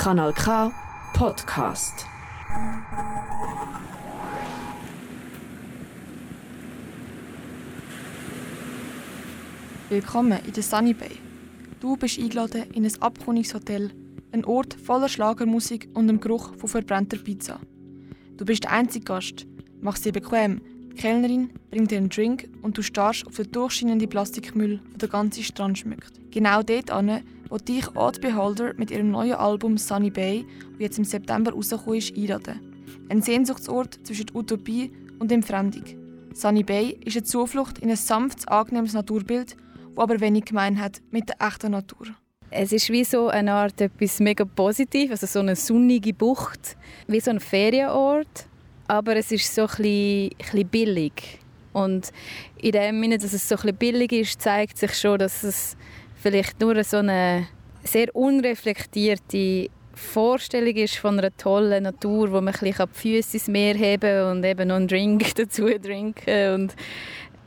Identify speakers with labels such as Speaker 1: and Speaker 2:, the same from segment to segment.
Speaker 1: Kanal K Podcast.
Speaker 2: Willkommen in der Sunny Bay. Du bist eingeladen in ein Abkundungshotel, ein Ort voller Schlagermusik und dem Geruch von verbrannter Pizza. Du bist der einzige Gast, machst dir bequem, die Kellnerin bringt dir einen Drink und du starrst auf den durchscheinenden Plastikmüll, der den ganzen Strand schmückt. Genau dort wo dich Odd Beholder mit ihrem neuen Album Sunny Bay, das jetzt im September rausgekommen ist, einladen. Ein Sehnsuchtsort zwischen Utopie und dem Fremdung. Sunny Bay ist eine Zuflucht in ein sanftes, angenehmes Naturbild, das aber wenig gemein hat mit der echten Natur.
Speaker 3: Es ist wie so eine Art etwas mega positiv, also so eine sonnige Bucht, wie so ein Ferienort, aber es ist so ein ein bisschen billig. Und in dem Sinne, dass es so ein bisschen billig ist, zeigt sich schon, dass es vielleicht nur so eine sehr unreflektierte Vorstellung ist von einer tollen Natur, wo man ein bisschen die Füße ins Meer heben und eben noch einen Drink dazu trinken und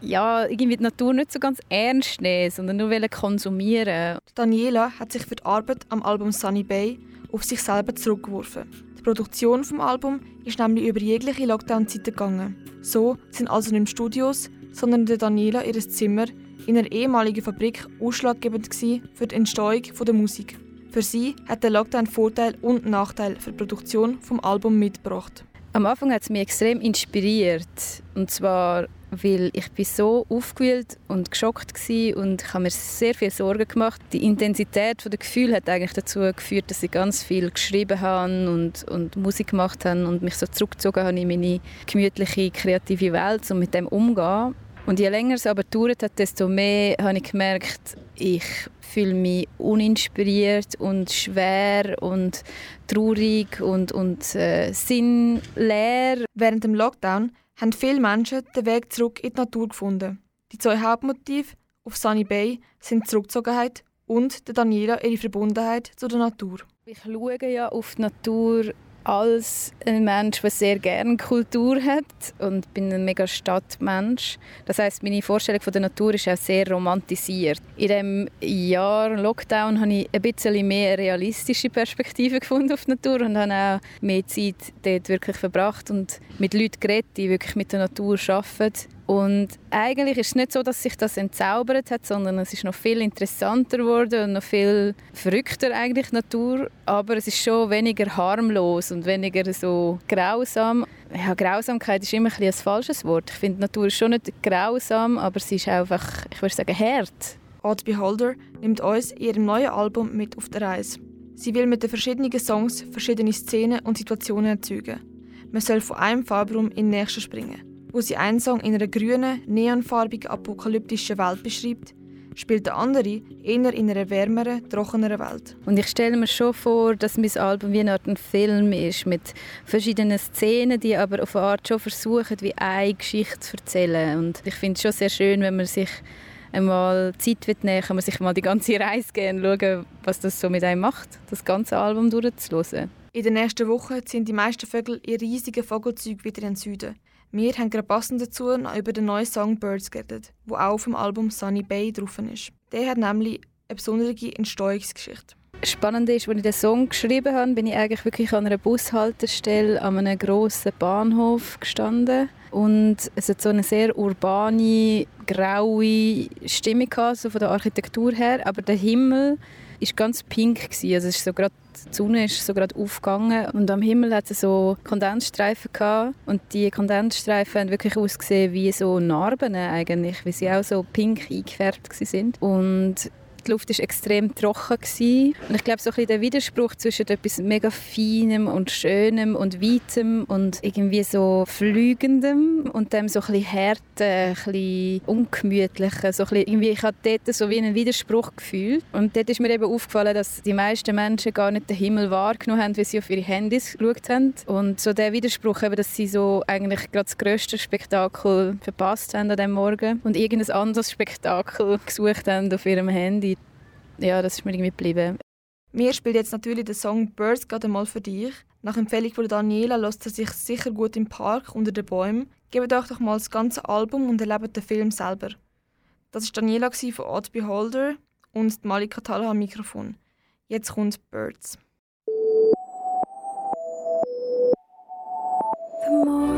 Speaker 3: ja, irgendwie die Natur nicht so ganz ernst nehmen, sondern nur konsumieren.
Speaker 2: Daniela hat sich für die Arbeit am Album Sunny Bay auf sich selber zurückgeworfen. Die Produktion des Albums ist nämlich über jegliche Lockdown-Zeiten gegangen. So sind also nicht Studios, sondern der Daniela ihr Zimmer in einer ehemaligen Fabrik ausschlaggebend für die Entstehung der Musik. Für sie hat der Lockdown Vorteil und Nachteil für die Produktion des Albums mitgebracht.
Speaker 3: Am Anfang hat es mich extrem inspiriert. Und zwar, weil ich bin so aufgewühlt und geschockt war und ich habe mir sehr viel Sorgen gemacht. Die Intensität der Gefühle hat eigentlich dazu geführt, dass ich ganz viel geschrieben habe und, und Musik gemacht habe und mich so zurückgezogen habe in meine gemütliche, kreative Welt, um mit dem umzugehen. Und je länger es aber gedauert hat, desto mehr habe ich gemerkt, ich fühle mich uninspiriert und schwer und traurig und, und äh, sinnleer.
Speaker 2: Während dem Lockdown haben viele Menschen den Weg zurück in die Natur gefunden. Die zwei Hauptmotive auf Sunny Bay sind die Zurückgezogenheit und der Daniela ihre Verbundenheit zu der Natur.
Speaker 3: Ich schaue ja auf die Natur als ein Mensch, der sehr gerne Kultur hat und bin ein mega Stadtmensch. Das heißt, meine Vorstellung von der Natur ist auch sehr romantisiert. In dem Jahr Lockdown habe ich ein bisschen mehr realistische Perspektive gefunden auf die Natur und habe auch mehr Zeit dort wirklich verbracht und mit Leuten geredet, die wirklich mit der Natur arbeiten und eigentlich ist es nicht so, dass sich das entzaubert hat, sondern es ist noch viel interessanter geworden und noch viel verrückter eigentlich Natur. Aber es ist schon weniger harmlos und weniger so grausam. Ja, Grausamkeit ist immer ein, ein falsches Wort. Ich finde, Natur ist schon nicht grausam, aber sie ist einfach, ich würde sagen, hart.
Speaker 2: Odd Beholder nimmt uns in ihrem neuen Album mit auf die Reise. Sie will mit den verschiedenen Songs verschiedene Szenen und Situationen erzeugen. Man soll von einem Farbraum in den nächsten springen. Wo sie einen Song in einer grünen, neonfarbigen, apokalyptischen Welt beschreibt, spielt der andere eher in einer wärmeren, trockeneren Welt.
Speaker 3: Und ich stelle mir schon vor, dass mein Album wie eine Art ein Film ist, mit verschiedenen Szenen, die aber auf eine Art schon versuchen, wie eine Geschichte zu erzählen. Und ich finde es schon sehr schön, wenn man sich einmal Zeit wird nehmen, kann man sich mal die ganze Reise gehen und schauen, was das so mit einem macht, das ganze Album durchzuhören.
Speaker 2: In den nächsten Wochen ziehen die meisten Vögel ihr riesigen Vogelzeug wieder in den Süden. Wir haben gerade passend dazu noch über den neuen Song Birds geredet, wo auch auf dem Album Sunny Bay drauf ist. Der hat nämlich eine besondere Entstehungsgeschichte.
Speaker 3: Spannend ist, als ich den Song geschrieben habe, bin ich eigentlich wirklich an einer Bushaltestelle an einem grossen Bahnhof gestanden und es hat so eine sehr urbane, graue Stimmung gehabt, so von der Architektur her, aber der Himmel ist ganz pink gewesen. also ist so grad, die Sonne ist so gerade aufgegangen und am Himmel hat es so Kondensstreifen gehabt und die Kondensstreifen haben wirklich ausgesehen wie so Narben eigentlich, wie sie auch so pink eingefärbt sind und die Luft war extrem trocken. Gewesen. Und ich glaube, so der Widerspruch zwischen etwas mega Feinem und Schönem und Weitem und irgendwie so Flügendem und dem so ein Härten, ein Ungemütlichen. So irgendwie, ich habe dort so wie einen Widerspruch gefühlt. Und dort ist mir eben aufgefallen, dass die meisten Menschen gar nicht den Himmel wahrgenommen haben, wie sie auf ihre Handys geschaut haben. Und so der Widerspruch, eben, dass sie so eigentlich gerade das grösste Spektakel verpasst haben an diesem Morgen und irgendein anderes Spektakel gesucht haben auf ihrem Handy ja, das ist mir irgendwie geblieben.
Speaker 2: Mir spielt jetzt natürlich der Song Birds gerade mal für dich. Nach Empfehlung von Daniela lässt er sich sicher gut im Park unter den Bäumen. Gebt euch doch mal das ganze Album und erlebt den Film selber. Das war Daniela von Odd Beholder und Malika Talha am Mikrofon. Jetzt kommt Birds.
Speaker 1: The more